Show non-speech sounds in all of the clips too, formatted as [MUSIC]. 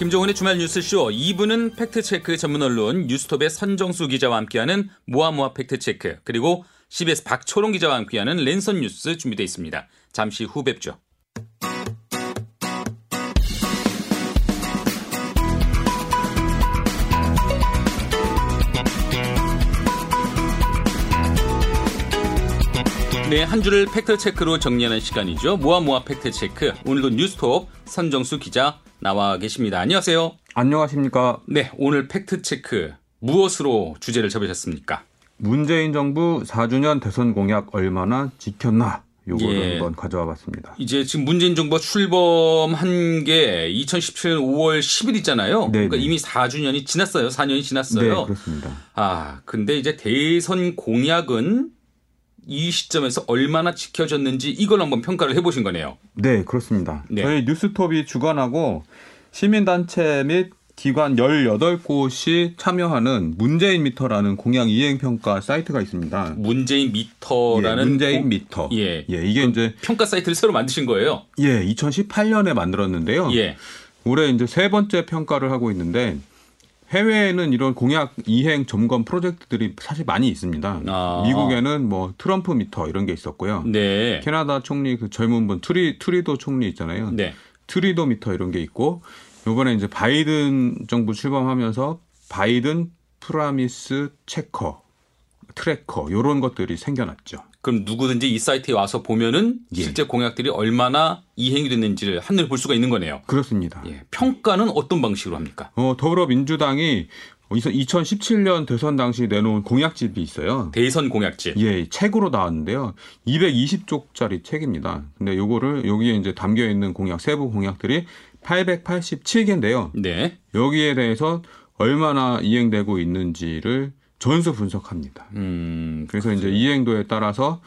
김종훈의 주말 뉴스쇼 2부는 팩트체크 전문 언론 뉴스톱의 선정수 기자와 함께하는 모아모아 팩트체크 그리고 CBS 박초롱 기자와 함께하는 랜선 뉴스 준비되어 있습니다. 잠시 후 뵙죠. 네, 한 주를 팩트체크로 정리하는 시간이죠. 모아모아 팩트체크. 오늘도 뉴스톱 선정수 기자 나와 계십니다. 안녕하세요. 안녕하십니까. 네, 오늘 팩트체크 무엇으로 주제를 잡으셨습니까? 문재인 정부 4주년 대선 공약 얼마나 지켰나 요거를 예. 한번 가져와 봤습니다. 이제 지금 문재인 정부가 출범한 게 2017년 5월 10일 있잖아요. 네네. 그러니까 이미 4주년이 지났어요. 4년이 네, 지났어요. 그렇습니다. 아, 근데 이제 대선 공약은 이 시점에서 얼마나 지켜졌는지 이걸 한번 평가를 해보신 거네요. 네, 그렇습니다. 네. 저희 뉴스톱이 주관하고 시민단체 및 기관 18곳이 참여하는 문재인 미터라는 공약 이행 평가 사이트가 있습니다. 문재인 미터라는 예, 문재인 고- 미터. 예. 이게 이제 평가 사이트를 새로 만드신 거예요. 예, 2018년에 만들었는데요. 예. 올해 이제 세 번째 평가를 하고 있는데 해외에는 이런 공약 이행 점검 프로젝트들이 사실 많이 있습니다. 아. 미국에는 뭐 트럼프 미터 이런 게 있었고요. 네. 캐나다 총리 그 젊은 분 트뤼 트뤼도 총리 있잖아요. 네. 트리도 미터 이런 게 있고 요번에 이제 바이든 정부 출범하면서 바이든 promise checker tracker 요런 것들이 생겨났죠. 그럼 누구든지 이 사이트에 와서 보면은 예. 실제 공약들이 얼마나 이행이 됐는지를 한눈에 볼 수가 있는 거네요. 그렇습니다. 예. 평가는 어떤 방식으로 합니까? 어, 더불어민주당이 2017년 대선 당시 내놓은 공약집이 있어요. 대선 공약집. 예, 책으로 나왔는데요. 220쪽짜리 책입니다. 근데 요거를 여기에 이제 담겨 있는 공약 세부 공약들이 887개인데요. 네. 여기에 대해서 얼마나 이행되고 있는지를 전수 분석합니다. 음. 그래서 이제 이행도에 따라서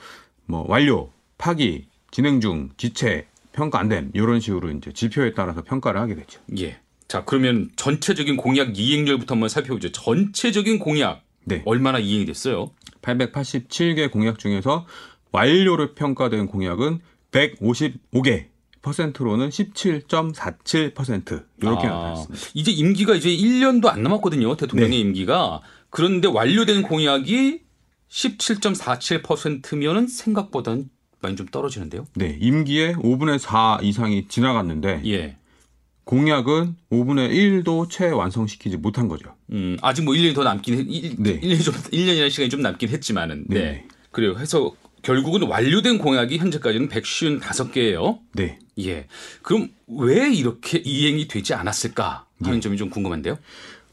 뭐 완료, 파기, 진행 중, 지체, 평가 안 됨, 이런 식으로 이제 지표에 따라서 평가를 하게 되죠. 예. 자, 그러면 전체적인 공약 이행률부터 한번 살펴보죠. 전체적인 공약 네. 얼마나 이행이 됐어요? 887개 공약 중에서 완료를 평가된 공약은 155개. 퍼센트로는 17.47% 이렇게 아, 나타났습니다. 이제 임기가 이제 1년도 안 남았거든요. 대통령의 네. 임기가. 그런데 완료된 공약이 17.47%면은 생각보다는 많이 좀 떨어지는데요. 네, 임기의 5분의 4 이상이 지나갔는데 예. 공약은 5분의 1도 채 완성시키지 못한 거죠. 음, 아직 뭐 1년이 더 남긴 했, 1, 네. 1년이 좀 1년이라는 시간이 좀 남긴 했지만은 네. 네. 그래요. 해서 결국은 완료된 공약이 현재까지는 155개예요. 네. 예. 그럼 왜 이렇게 이행이 되지 않았을까 하는 네. 점이 좀 궁금한데요.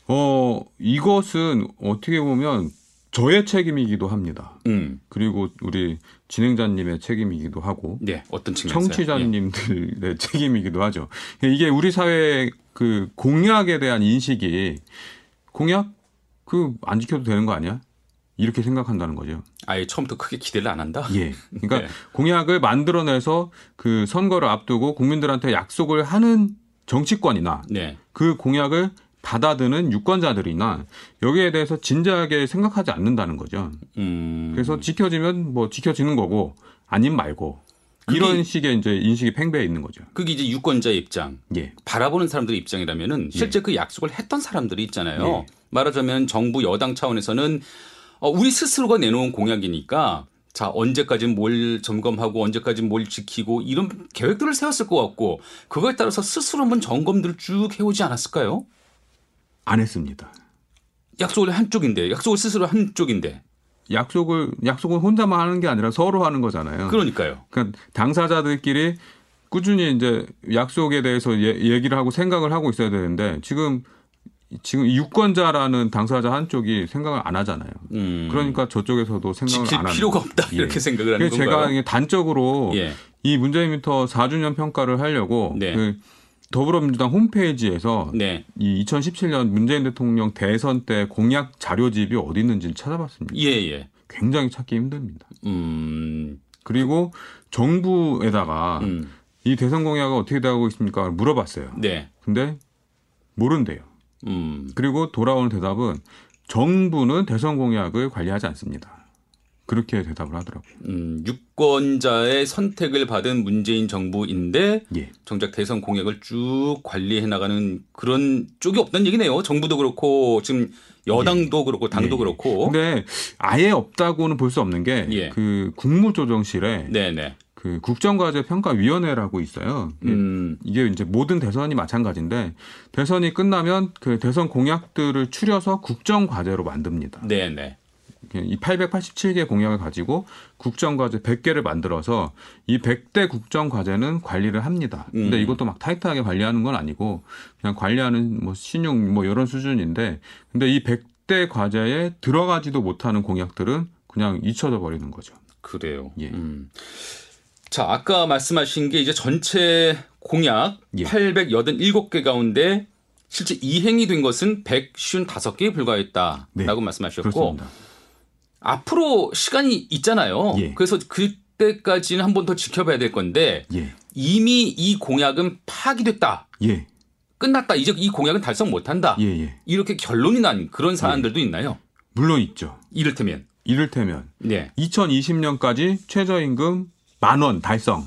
어, 이것은 어떻게 보면 저의 책임이기도 합니다. 음. 그리고 우리 진행자님의 책임이기도 하고 네. 어떤 측면에서 예. 청취자님들의 책임이기도 하죠. 이게 우리 사회의 그 공약에 대한 인식이 공약 그 안 지켜도 되는 거 아니야? 이렇게 생각한다는 거죠. 아예 처음부터 크게 기대를 안 한다. 예. 그러니까 [LAUGHS] 네. 공약을 만들어내서 그 선거를 앞두고 국민들한테 약속을 하는 정치권이나 네. 그 공약을 받아드는 유권자들이나 여기에 대해서 진지하게 생각하지 않는다는 거죠. 음. 그래서 지켜지면 뭐 지켜지는 거고 아님 말고 이런 식의 이제 인식이 팽배해 있는 거죠. 그게 이제 유권자의 입장, 예. 바라보는 사람들의 입장이라면은 실제 그 약속을 했던 사람들이 있잖아요. 말하자면 정부 여당 차원에서는 어, 우리 스스로가 내놓은 공약이니까 자 언제까지 뭘 점검하고 언제까지 뭘 지키고 이런 계획들을 세웠을 것 같고 그거에 따라서 스스로 한번 점검들을 쭉 해오지 않았을까요? 안 했습니다. 약속을 한쪽인데 약속을 스스로 한쪽인데 약속을 약속을 혼자만 하는 게 아니라 서로 하는 거잖아요. 그러니까요. 그러니까 당사자들끼리 꾸준히 이제 약속에 대해서 예- 얘기를 하고 생각을 하고 있어야 되는데 지금 지금 유권자라는 당사자 한쪽이 생각을 안 하잖아요. 음, 그러니까 저쪽에서도 생각을 안 하는 필요가. 없다 예. 이렇게 생각을 하는 그래서 건가요? 제가 단적으로 예. 이 문재인 미터 4주년 평가를 하려고 네. 그 더불어민주당 홈페이지에서 네. 이 2017년 문재인 대통령 대선 때 공약 자료집이 어디 있는지를 찾아봤습니다. 예, 예. 굉장히 찾기 힘듭니다. 음, 그리고 정부에다가 음, 이 대선 공약은 어떻게 되고 있습니까? 물어봤어요. 네. 근데 모른대요. 음, 그리고 돌아오는 대답은 정부는 대선 공약을 관리하지 않습니다. 그렇게 대답을 하더라고요. 음, 유권자의 선택을 받은 문재인 정부인데 예. 정작 대선 공약을 쭉 관리해 나가는 그런 쪽이 없다는 얘기네요. 정부도 그렇고 지금 여당도 그렇고 당도 예, 예. 그렇고. 근데 아예 없다고는 볼 수 없는 게 예. 그 국무조정실에 네네. 그 국정과제 평가위원회라고 있어요. 예. 음, 이게 이제 모든 대선이 마찬가지인데 대선이 끝나면 그 대선 공약들을 추려서 국정과제로 만듭니다. 네네. 이 887개 공약을 가지고 국정과제 100개를 만들어서 이 100대 국정과제는 관리를 합니다. 근데 음. 이것도 막 타이트하게 관리하는 건 아니고 그냥 관리하는 뭐 신용 뭐 이런 수준인데 근데 이 100대 과제에 들어가지도 못하는 공약들은 그냥 잊혀져 버리는 거죠. 그래요. 예. 음. 자, 아까 말씀하신 게 이제 전체 공약 예. 887개 가운데 실제 이행이 된 것은 155개에 불과했다라고 네. 말씀하셨고 그렇습니다. 앞으로 시간이 있잖아요. 예. 그래서 그때까지는 한 번 더 지켜봐야 될 건데 예. 이미 이 공약은 파기됐다. 예. 끝났다. 이제 이 공약은 달성 못한다. 예, 예. 이렇게 결론이 난 그런 사안들도 있나요? 물론 있죠. 이를테면. 이를테면 네. 2020년까지 최저임금 만 원 달성.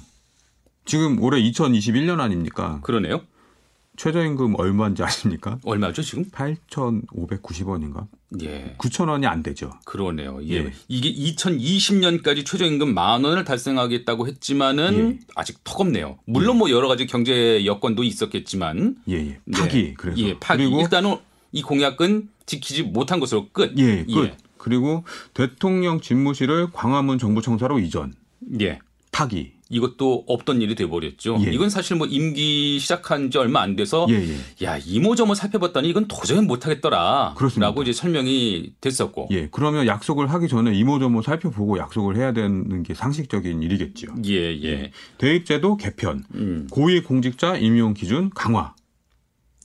지금 올해 2021년 아닙니까? 그러네요. 최저임금 얼마인지 아십니까? 얼마죠, 지금? 8,590원인가? 예. 9,000원이 안 되죠. 그러네요. 예. 예. 이게 2020년까지 최저임금 만 원을 달성하겠다고 했지만은 예. 아직 턱없네요. 물론 뭐 여러 가지 경제 여건도 있었겠지만 예, 예. 네. 파기 그래서. 예, 파기. 그리고 일단은 이 공약은 지키지 못한 것으로 끝. 예, 끝. 예. 그리고 대통령 집무실을 광화문 정부청사로 이전. 예. 파기. 이것도 없던 일이 돼버렸죠. 예. 이건 사실 뭐 임기 시작한 지 얼마 안 돼서 예, 예. 야 이모저모 살펴봤더니 이건 도저히 못하겠더라. 라고 이제 설명이 됐었고. 예. 그러면 약속을 하기 전에 이모저모 살펴보고 약속을 해야 되는 게 상식적인 일이겠죠. 예, 예. 대입제도 개편, 음. 고위공직자 임용 기준 강화.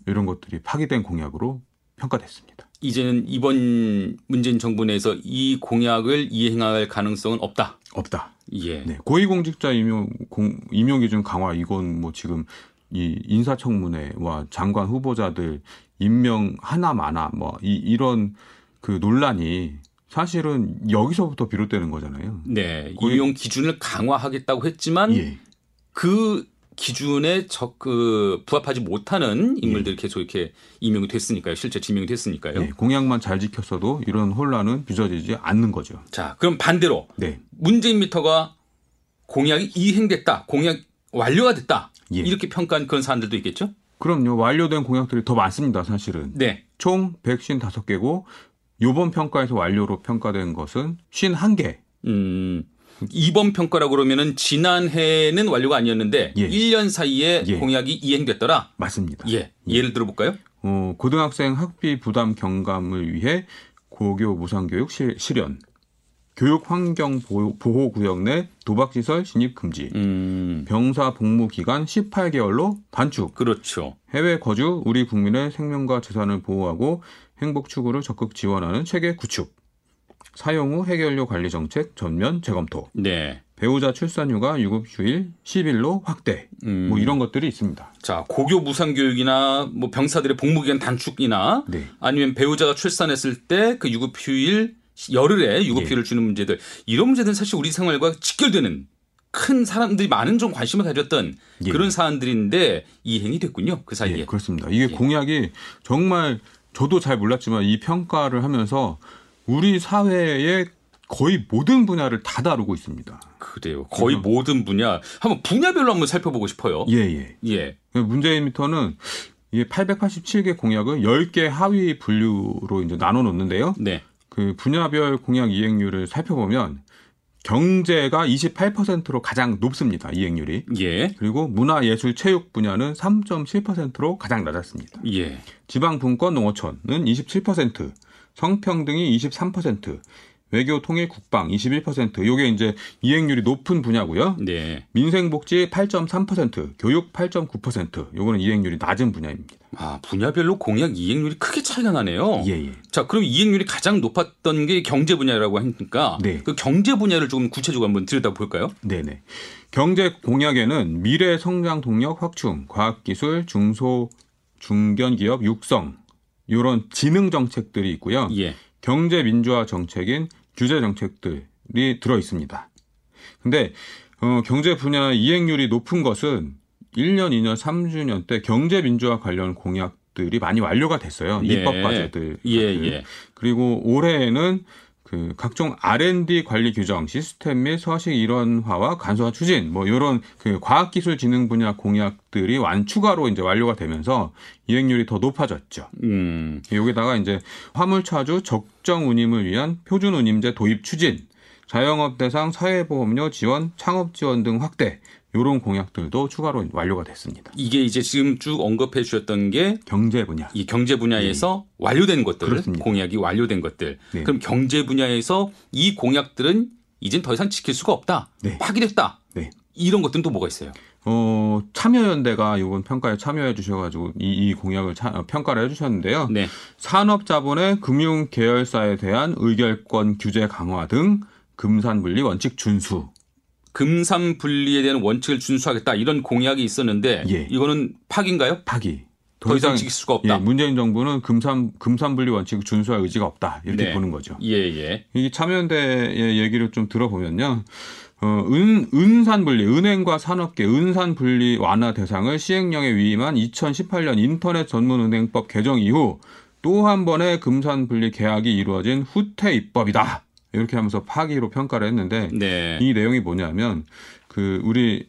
이런 것들이 파기된 공약으로 평가됐습니다. 이제는 이번 문재인 정부 내에서 이 공약을 이행할 가능성은 없다. 없다. 예. 네. 고위공직자 임용 공, 임용 기준 강화 이건 뭐 지금 이 인사청문회와 장관 후보자들 임명 하나 마나 뭐 이, 이런 그 논란이 사실은 여기서부터 비롯되는 거잖아요. 네. 거의- 임용 기준을 강화하겠다고 했지만 예. 그 기준에 적, 그, 부합하지 못하는 인물들이 계속 이렇게 임명이 됐으니까요. 실제 지명이 됐으니까요. 네, 공약만 잘 지켰어도 이런 혼란은 빚어지지 않는 거죠. 자, 그럼 반대로 네. 문재인 미터가 공약이 이행됐다. 공약 완료가 됐다. 예. 이렇게 평가한 그런 사안들도 있겠죠? 그럼요. 완료된 공약들이 더 많습니다, 사실은. 네. 총 155개고 요번 평가에서 완료로 평가된 것은 51개. 음, 이번 평가라고 그러면은 지난해는 완료가 아니었는데 예. 1년 사이에 예. 공약이 이행됐더라. 맞습니다. 예. 예를 들어볼까요? 어, 고등학생 학비 부담 경감을 위해 고교 무상교육 실, 실현, 교육 환경 보호, 보호 구역 내 도박 시설 진입 금지, 음, 병사 복무 기간 18개월로 단축, 그렇죠. 해외 거주 우리 국민의 생명과 재산을 보호하고 행복 추구를 적극 지원하는 체계 구축, 사용 후 해결료 관리 정책 전면 재검토, 네. 배우자 출산휴가 유급 휴일 10일로 확대, 음, 뭐 이런 것들이 있습니다. 자, 고교 무상 교육이나 뭐 병사들의 복무 기간 단축이나 네. 아니면 배우자가 출산했을 때 그 유급 휴일 열흘에 유급 휴일을 주는 문제들 이런 문제들은 사실 우리 생활과 직결되는 큰 사람들이 많은 좀 관심을 가졌던 예. 그런 사안들인데 이행이 됐군요 그 사이에 예, 그렇습니다. 이게 공약이 정말 저도 잘 몰랐지만 이 평가를 하면서 우리 사회의 거의 모든 분야를 다 다루고 있습니다. 그래요 거의 모든 분야 한번 분야별로 한번 살펴보고 싶어요 예, 예. 예 문재인 미터는 이게 887개 공약을 10개 하위 분류로 이제 나눠 놓는데요. 네. 그 분야별 공약 이행률을 살펴보면 경제가 28%로 가장 높습니다. 이행률이. 예. 그리고 문화 예술 체육 분야는 3.7%로 가장 낮았습니다. 예. 지방 분권 농어촌은 27%, 성평등이 23%, 외교 통일 국방 21%. 요게 이제 이행률이 높은 분야고요. 네. 민생 복지 8.3%, 교육 8.9%. 요거는 이행률이 낮은 분야입니다. 아, 분야별로 공약 이행률이 크게 차이가 나네요. 예, 예. 자, 그럼 이행률이 가장 높았던 게 경제 분야라고 하니까 네. 그 경제 분야를 조금 구체적으로 한번 들여다 볼까요? 네 네. 경제 공약에는 미래 성장 동력 확충, 과학 기술, 중소, 중견 기업 육성, 요런 지능 정책들이 있고요. 예. 경제 민주화 정책인 규제 정책들 들어 있습니다. 근데 어, 경제 분야 이행률이 높은 것은 1년, 2년, 3주년 때 경제 민주화 관련 공약들이 많이 완료가 됐어요. 네. 입법 과제들. 예, 예. 그리고 올해에는 그 각종 R&D 관리 규정, 시스템 및 서식 일원화와 간소화 추진, 뭐 이런 그 과학기술 진흥 분야 공약들이 완 추가로 이제 완료가 되면서 이행률이 더 높아졌죠. 음. 여기다가 이제 화물차주 적정 운임을 위한 표준 운임제 도입 추진, 자영업 대상 사회보험료 지원, 창업 지원 등 확대, 요런 공약들도 추가로 완료가 됐습니다. 이게 이제 지금 쭉 언급해 주셨던 게이 경제 분야. 경제 분야에서 완료된 것들, 네. 그렇습니다. 공약이 완료된 것들. 네. 그럼 경제 분야에서 이 공약들은 이젠 더 이상 지킬 수가 없다. 네. 파기됐다. 네. 이런 것들은 또 뭐가 있어요? 어, 참여연대가 이번 평가에 참여해 주셔가지고 이, 이 공약을 차- 어, 평가를 해 주셨는데요. 네. 산업자본의 금융 계열사에 대한 의결권 규제 강화 등 금산분리 원칙 준수. 금산 분리에 대한 원칙을 준수하겠다 이런 공약이 있었는데 예. 이거는 파기인가요? 파기. 더 이상 지킬 수가 없다. 예, 문재인 정부는 금산 금산 분리 원칙 준수할 의지가 없다 이렇게 네. 보는 거죠. 예, 예. 이 참여연대의 얘기를 좀 들어보면요. 어, 은, 은산 분리, 은행과 산업계, 은산 분리 완화 대상을 시행령에 위임한 2018년 인터넷 전문은행법 개정 이후 또 한 번의 금산 분리 계약이 이루어진 후퇴 입법이다. 이렇게 하면서 파기로 평가를 했는데 네. 이 내용이 뭐냐면 그 우리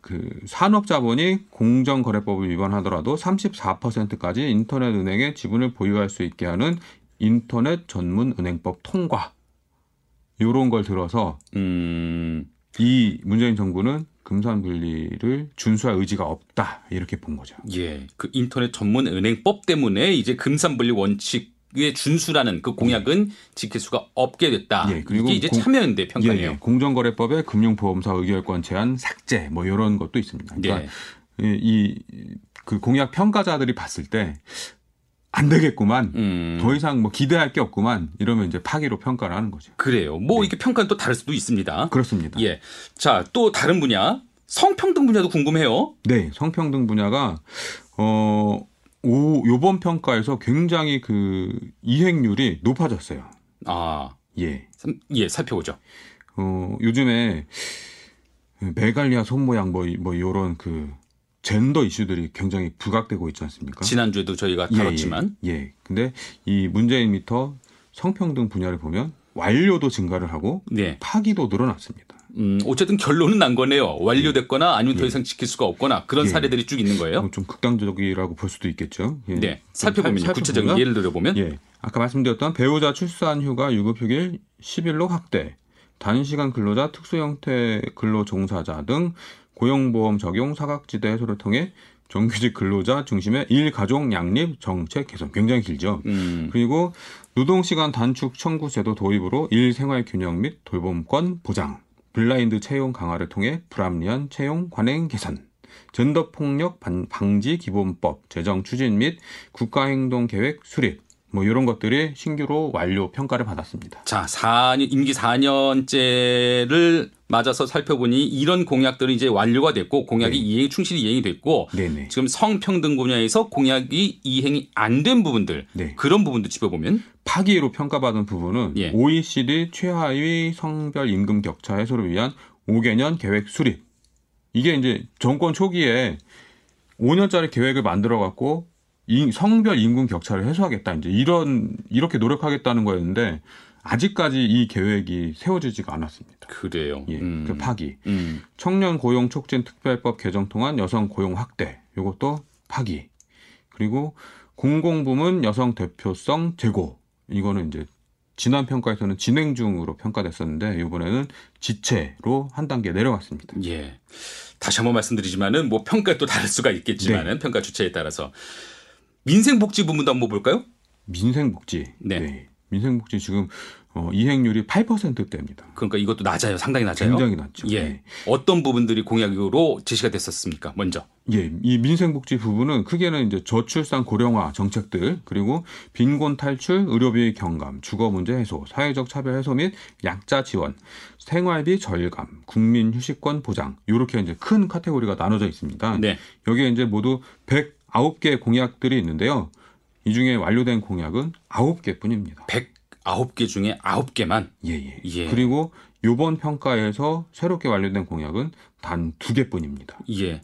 그 산업자본이 공정거래법을 위반하더라도 34%까지 인터넷 은행에 지분을 보유할 수 있게 하는 인터넷 전문 은행법 통과. 요런 걸 들어서 음. 이 문재인 정부는 금산 분리를 준수할 의지가 없다. 이렇게 본 거죠. 예. 그 인터넷 전문 은행법 때문에 이제 금산 분리 원칙 의 준수라는 그 공약은 지킬 수가 없게 됐다. 예, 그리고 이게 이제 공- 참여연대 평가네요. 예, 예. 공정거래법의 금융보험사 의결권 제한 삭제 뭐 이런 것도 있습니다. 그러니까 네. 이그 공약 평가자들이 봤을 때 안 되겠구만. 음. 더 이상 뭐 기대할 게 없구만. 이러면 이제 파기로 평가를 하는 거죠. 그래요. 뭐 이게 평가는 또 다를 수도 있습니다. 그렇습니다. 예. 자, 또 다른 분야 성평등 분야도 궁금해요. 네, 성평등 분야가 어 오, 요번 평가에서 굉장히 그 이행률이 높아졌어요. 아, 예. 삼- 예, 살펴보죠. 어, 요즘에 메갈리아 손모양 뭐, 이- 뭐 요런 그 젠더 이슈들이 굉장히 부각되고 있지 않습니까? 지난주에도 저희가 예, 다뤘지만 예, 예. 근데 이 문재인 미터 성평등 분야를 보면 완료도 증가를 하고 네. 파기도 늘어났습니다. 음, 어쨌든 결론은 난 거네요. 완료됐거나 아니면 더 이상 지킬 수가 없거나 그런 예. 사례들이 쭉 있는 거예요. 뭐좀 극단적이라고 볼 수도 있겠죠. 예. 네. 좀 살펴보면요. 살- 구체적인 살펴보면 예를 들어보면 예. 아까 말씀드렸던 배우자 출산 휴가 유급 휴일 10일로 확대, 단시간 근로자 특수 형태 근로 종사자 등 고용보험 적용 사각지대 해소를 통해 정규직 근로자 중심의 일가족 양립 정책 개선 굉장히 길죠. 음, 그리고 노동시간 단축 청구 제도 도입으로 일생활 균형 및 돌봄권 보장, 블라인드 채용 강화를 통해 불합리한 채용 관행 개선, 젠더 폭력 반- 방지 기본법 제정 추진 및 국가행동 계획 수립, 뭐 이런 것들이 신규로 완료 평가를 받았습니다. 자, 4년, 임기 4년째를 맞아서 살펴보니 이런 공약들이 이제 완료가 됐고 공약이 네. 이행, 충실히 이행이 됐고 네네. 지금 성평등 분야에서 공약이 이행이 안 된 부분들 네. 그런 부분도 짚어보면 파기로 평가받은 부분은 예. OECD 최하위 성별 임금 격차 해소를 위한 5개년 계획 수립. 이게 이제 정권 초기에 5년짜리 계획을 만들어 갖고 이- 성별 임금 격차를 해소하겠다. 이제 이런 이렇게 노력하겠다는 거였는데 아직까지 이 계획이 세워지지가 않았습니다. 그래요. 예, 음. 그 파기. 음. 청년 고용 촉진 특별법 개정 통한 여성 고용 확대. 요것도 파기. 그리고 공공부문 여성 대표성 제고. 이거는 이제 지난 평가에서는 진행 중으로 평가됐었는데 이번에는 지체로 한 단계 내려갔습니다. 예. 다시 한번 말씀드리지만은 뭐 평가 또 다를 수가 있겠지만은 평가 주체에 따라서 민생복지 부문도 한번 볼까요? 민생복지. 네. 민생복지 지금 어, 이행률이 8%대입니다. 그러니까 이것도 낮아요. 상당히 낮아요. 굉장히 낮죠. 예. 네. 어떤 부분들이 공약으로 제시가 됐었습니까? 먼저. 예, 이 민생복지 부분은 크게는 이제 저출산 고령화 정책들 그리고 빈곤 탈출, 의료비 경감, 주거 문제 해소, 사회적 차별 해소 및 약자 지원, 생활비 절감, 국민 휴식권 보장 이렇게 이제 큰 카테고리가 나눠져 있습니다. 네. 여기에 이제 모두 109개 공약들이 있는데요. 이 중에 완료된 공약은 9개 뿐입니다. 아홉 개 중에 아홉 개만. 예, 예. 예. 그리고 요번 평가에서 새롭게 완료된 공약은 단 두 개뿐입니다. 예.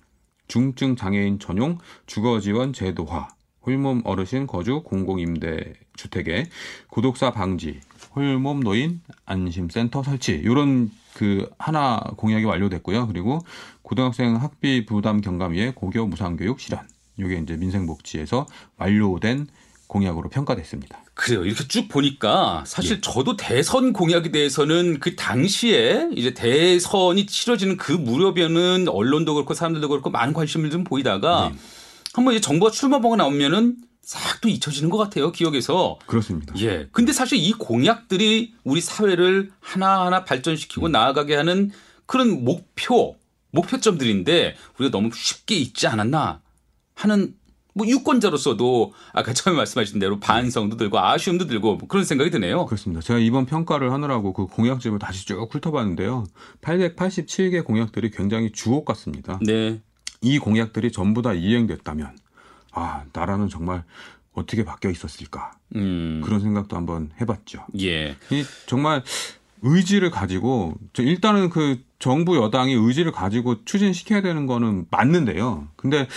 중증 장애인 전용 주거 지원 제도화, 홀몸 어르신 거주 공공 임대 주택에 구독사 방지, 홀몸 노인 안심센터 설치 이런 그 하나 공약이 완료됐고요. 그리고 고등학생 학비 부담 경감 위에 고교 무상 교육 실현. 이게 이제 민생복지에서 완료된 공약으로 평가됐습니다. 그래요. 이렇게 쭉 보니까 사실 저도 대선 공약에 대해서는 그 당시에 이제 대선이 치러지는 그 무렵에는 언론도 그렇고 사람들도 그렇고 많은 관심을 좀 보이다가 한번 이제 정부가 출마번가 나오면은 싹 또 잊혀지는 것 같아요. 기억에서. 그렇습니다. 예. 근데 사실 이 공약들이 우리 사회를 하나하나 발전시키고 나아가게 하는 그런 목표, 목표점들인데 우리가 너무 쉽게 잊지 않았나 하는 뭐 유권자로서도 아까 처음에 말씀하신 대로 반성도 들고 아쉬움도 들고 뭐 그런 생각이 드네요. 그렇습니다. 제가 이번 평가를 하느라고 그 공약집을 다시 쭉 훑어봤는데요. 887개 공약들이 굉장히 주옥 같습니다. 네. 이 공약들이 전부 다 이행됐다면 아 나라는 정말 어떻게 바뀌어 있었을까 음. 그런 생각도 한번 해봤죠. 예. 이 정말 의지를 가지고 저 일단은 그 정부 여당이 의지를 가지고 추진시켜야 되는 거는 맞는데요. 근데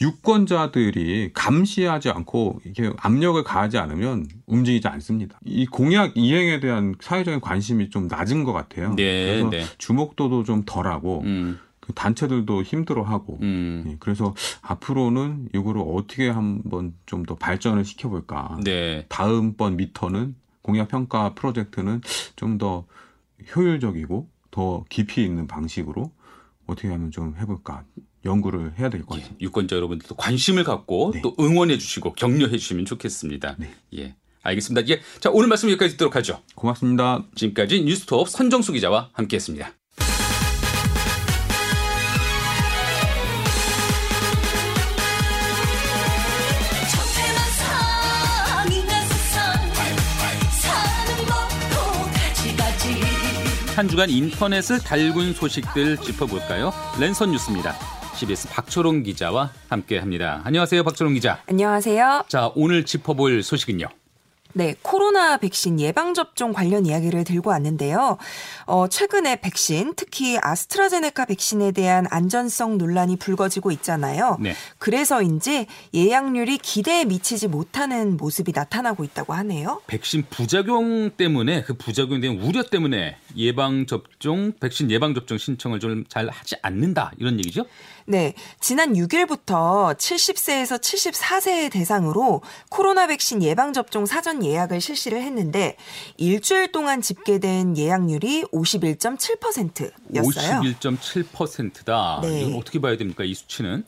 유권자들이 감시하지 않고 이렇게 압력을 가하지 않으면 움직이지 않습니다. 이 공약 이행에 대한 사회적인 관심이 좀 낮은 것 같아요. 네, 그래서 네. 주목도도 좀 덜하고 음. 그 단체들도 힘들어하고 음. 예, 그래서 앞으로는 이거를 어떻게 한번 좀 더 발전을 시켜볼까. 네. 다음번 미터는 공약 평가 프로젝트는 좀 더 효율적이고 더 깊이 있는 방식으로 어떻게 하면 좀 해볼까 연구를 해야 될것 예. 같습니다. 유권자 여러분들도 관심을 갖고 네. 또 응원해 주시고 격려해 주시면 좋겠습니다. 네. 예. 알겠습니다. 예. 자, 오늘 말씀 여기까지 듣도록 하죠. 고맙습니다. 지금까지 뉴스톱 선정수 기자와 함께 했습니다. 한 주간 인터넷을 달군 소식들 짚어볼까요? 랜선 뉴스입니다. CBS 박초롱 기자와 함께합니다. 안녕하세요, 박초롱 기자. 안녕하세요. 자, 오늘 짚어볼 소식은요. 네, 코로나 백신 예방 접종 관련 이야기를 들고 왔는데요. 어, 최근에 백신, 특히 아스트라제네카 백신에 대한 안전성 논란이 불거지고 있잖아요. 네. 그래서인지 예약률이 기대에 미치지 못하는 모습이 나타나고 있다고 하네요. 백신 부작용 때문에 그 부작용에 대한 우려 때문에 예방 접종, 백신 예방 접종 신청을 좀 잘 하지 않는다 이런 얘기죠? 네, 지난 6일부터 70세에서 74세 대상으로 코로나 백신 예방접종 사전 예약을 실시를 했는데 일주일 동안 집계된 예약률이 51.7%였어요. 51.7%다. 네. 이건 어떻게 봐야 됩니까? 이 수치는?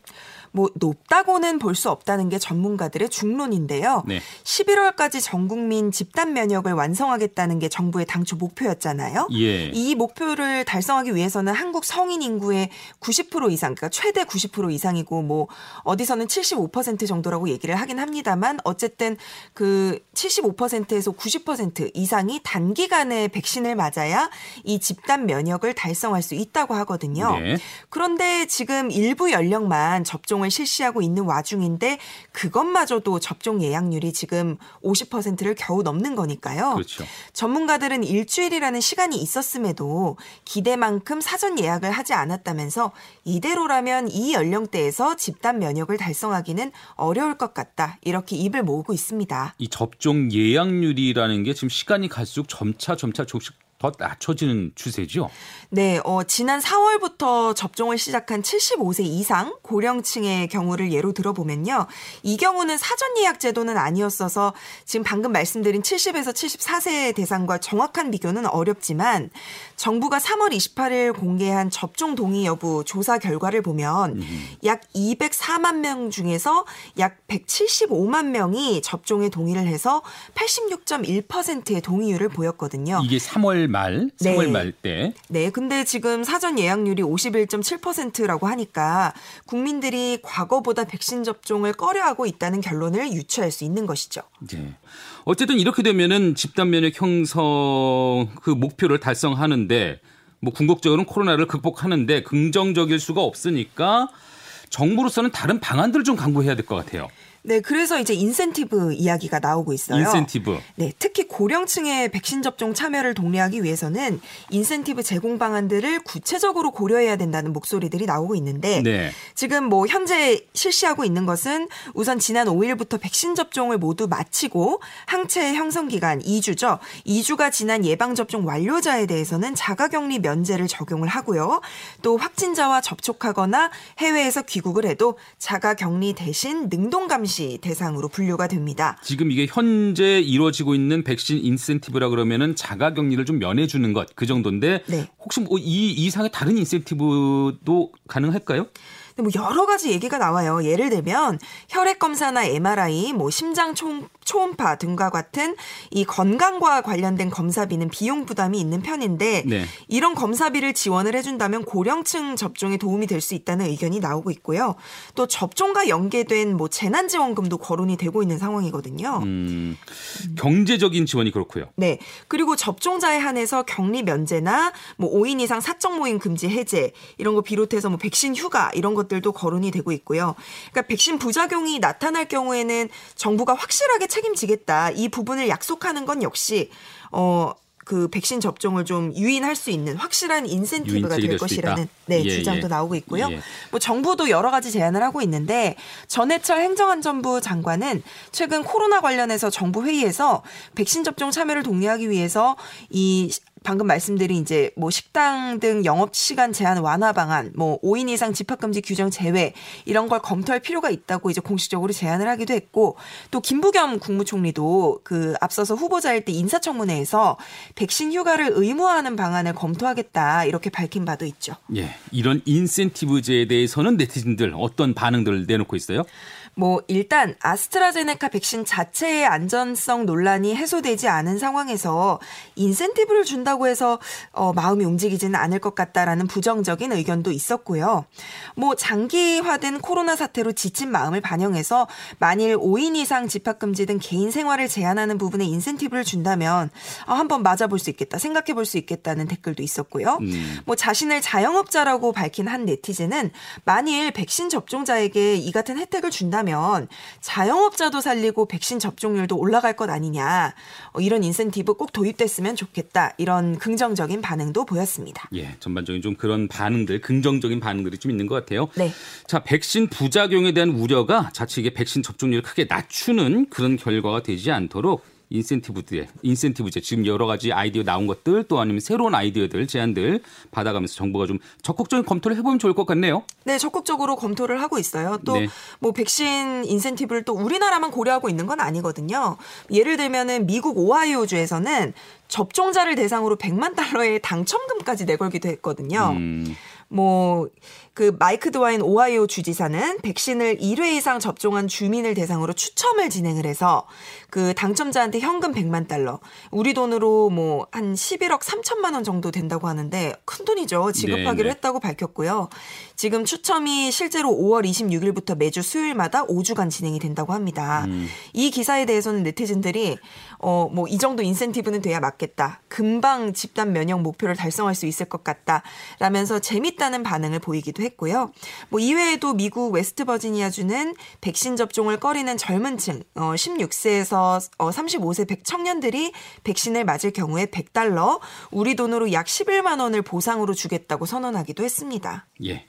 뭐 높다고는 볼 수 없다는 게 전문가들의 중론인데요. 네. 11월까지 전 국민 집단 면역을 완성하겠다는 게 정부의 당초 목표였잖아요. 예. 이 목표를 달성하기 위해서는 한국 성인 인구의 90% 이상, 그러니까 최대 90% 이상이고 뭐 어디서는 75% 정도라고 얘기를 하긴 합니다만 어쨌든 그 75%에서 90% 이상이 단기간에 백신을 맞아야 이 집단 면역을 달성할 수 있다고 하거든요. 네. 그런데 지금 일부 연령만 접종 을 실시하고 있는 와중인데 그것마저도 접종 예약률이 지금 50%를 겨우 넘는 거니까요. 그렇죠. 전문가들은 일주일이라는 시간이 있었음에도 기대만큼 사전 예약을 하지 않았다면서 이대로라면 이 연령대에서 집단 면역을 달성하기는 어려울 것 같다. 이렇게 입을 모으고 있습니다. 이 접종 예약률이라는 게 지금 시간이 갈수록 점차 점차 조금씩 더 낮춰지는 추세죠. 네, 어, 지난 4월부터 접종을 시작한 75세 이상 고령층의 경우를 예로 들어보면요. 이 경우는 사전 예약 제도는 아니었어서 지금 방금 말씀드린 70에서 74세 대상과 정확한 비교는 어렵지만 정부가 3월 28일 공개한 접종 동의 여부 조사 결과를 보면 약 204만 명 중에서 약 175만 명이 접종에 동의를 해서 86.1%의 동의율을 보였거든요. 이게 3월 말, 네. 3월 말 때. 네, 근데 지금 사전 예약률이 51.7%라고 하니까 국민들이 과거보다 백신 접종을 꺼려하고 있다는 결론을 유추할 수 있는 것이죠. 네. 어쨌든 이렇게 되면은 집단 면역 형성 그 목표를 달성하는데 뭐 궁극적으로는 코로나를 극복하는데 긍정적일 수가 없으니까 정부로서는 다른 방안들을 좀 강구해야 될 것 같아요. 네, 그래서 이제 인센티브 이야기가 나오고 있어요. 인센티브. 네, 특히 고령층의 백신 접종 참여를 독려하기 위해서는 인센티브 제공 방안들을 구체적으로 고려해야 된다는 목소리들이 나오고 있는데 네. 지금 뭐 현재 실시하고 있는 것은 우선 지난 5일부터 백신 접종을 모두 마치고 항체 형성 기간 2주죠. 2주가 지난 예방 접종 완료자에 대해서는 자가격리 면제를 적용을 하고요. 또 확진자와 접촉하거나 해외에서 귀국을 해도 자가격리 대신 능동 감시 대상으로 분류가 됩니다. 지금 이게 현재 이루어지고 있는 백신 인센티브라 그러면은 자가 격리를 좀 면해 주는 것 그 정도인데 네. 혹시 뭐 이 이상의 다른 인센티브도 가능할까요? 근데 뭐 여러 가지 얘기가 나와요. 예를 들면 혈액 검사나 MRI, 뭐 심장 초, 초음파 등과 같은 이 건강과 관련된 검사비는 비용 부담이 있는 편인데 네. 이런 검사비를 지원을 해준다면 고령층 접종에 도움이 될 수 있다는 의견이 나오고 있고요. 또 접종과 연계된 뭐 재난지원금도 거론이 되고 있는 상황이거든요. 음, 경제적인 지원이 그렇고요. 네. 그리고 접종자에 한해서 격리 면제나 뭐 5인 이상 사적 모임 금지 해제 이런 거 비롯해서 뭐 백신 휴가 이런 것들도 거론이 되고 있고요. 그러니까 백신 부작용이 나타날 경우에는 정부가 확실하게 책임지겠다. 이 부분을 약속하는 건 역시 어 그 백신 접종을 좀 유인할 수 있는 확실한 인센티브가 될 것이라는. 네, 예, 주장도 예. 나오고 있고요. 예. 뭐 정부도 여러 가지 제안을 하고 있는데 전해철 행정안전부 장관은 최근 코로나 관련해서 정부 회의에서 백신 접종 참여를 독려하기 위해서 이 방금 말씀드린 이제 뭐 식당 등 영업 시간 제한 완화 방안, 뭐 5인 이상 집합 금지 규정 제외 이런 걸 검토할 필요가 있다고 이제 공식적으로 제안을 하기도 했고 또 김부겸 국무총리도 그 앞서서 후보자일 때 인사청문회에서 백신 휴가를 의무화하는 방안을 검토하겠다 이렇게 밝힌 바도 있죠. 예, 이런 인센티브제에 대해서는 네티즌들 어떤 반응들을 내놓고 있어요? 뭐 일단 아스트라제네카 백신 자체의 안전성 논란이 해소되지 않은 상황에서 인센티브를 준다고 해서 어, 마음이 움직이지는 않을 것 같다라는 부정적인 의견도 있었고요. 뭐 장기화된 코로나 사태로 지친 마음을 반영해서 만일 5인 이상 집합 금지 등 개인 생활을 제한하는 부분에 인센티브를 준다면 아, 한번 맞아볼 수 있겠다, 생각해 볼 수 있겠다는 댓글도 있었고요. 뭐 자신을 자영업자라고 밝힌 한 네티즌은 만일 백신 접종자에게 이 같은 혜택을 준다면 자영업자도 살리고 백신 접종률도 올라갈 것 아니냐. 어, 이런 인센티브 꼭 도입됐으면 좋겠다. 이런 긍정적인 반응도 보였습니다. 예, 전반적인 좀 그런 반응들, 긍정적인 반응들이 좀 있는 것 같아요. 네. 자, 백신 부작용에 대한 우려가 자칫 이게 백신 접종률을 크게 낮추는 그런 결과가 되지 않도록 인센티브제, 인센티브제 지금 여러 가지 아이디어 나온 것들 또 아니면 새로운 아이디어들, 제안들 받아가면서 정부가 좀 적극적인 검토를 해보면 좋을 것 같네요. 네, 적극적으로 검토를 하고 있어요. 또 네. 뭐 백신 인센티브를 또 우리나라만 고려하고 있는 건 아니거든요. 예를 들면은 미국 오하이오 주에서는 접종자를 대상으로 100만 달러의 당첨금까지 내걸기도 했거든요. 음, 뭐, 그 마이크 드와인 오하이오 주지사는 백신을 1회 이상 접종한 주민을 대상으로 추첨을 진행을 해서 그 당첨자한테 현금 100만 달러, 우리 돈으로 뭐 한 11억 3천만 원 정도 된다고 하는데 큰 돈이죠. 지급하기로 네, 네. 했다고 밝혔고요. 지금 추첨이 실제로 5월 26일부터 매주 수요일마다 5주간 진행이 된다고 합니다. 음. 이 기사에 대해서는 네티즌들이 어 뭐 이 정도 인센티브는 돼야 맞겠다. 금방 집단 면역 목표를 달성할 수 있을 것 같다. 라면서 재밌다 는 반응을 보이기도 했고요. 뭐 이외에도 미국 웨스트버지니아주는 백신 접종을 꺼리는 젊은 층 어, 16세에서 어, 35세 백 청년들이 백신을 맞을 경우에 100달러, 우리 돈으로 약 11만 원을 보상으로 주겠다고 선언하기도 했습니다. 예.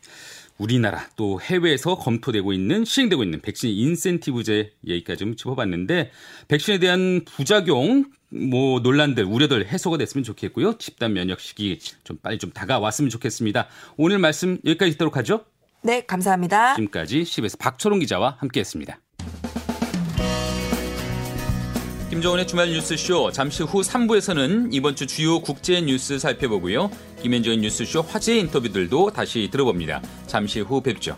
우리나라 또 해외에서 검토되고 있는 시행되고 있는 백신 인센티브제 얘기까지 좀 짚어봤는데 백신에 대한 부작용 뭐 논란들 우려들 해소가 됐으면 좋겠고요 집단 면역 시기 좀 빨리 좀 다가왔으면 좋겠습니다 오늘 말씀 여기까지 듣도록 하죠 네, 감사합니다. 지금까지 10에서 박초롱 기자와 함께했습니다. 김정은의 주말 뉴스쇼 잠시 후 3부에서는 이번 주 주요 국제 뉴스 살펴보고요. 김현정의 뉴스쇼 화제 인터뷰들도 다시 들어봅니다. 잠시 후 뵙죠.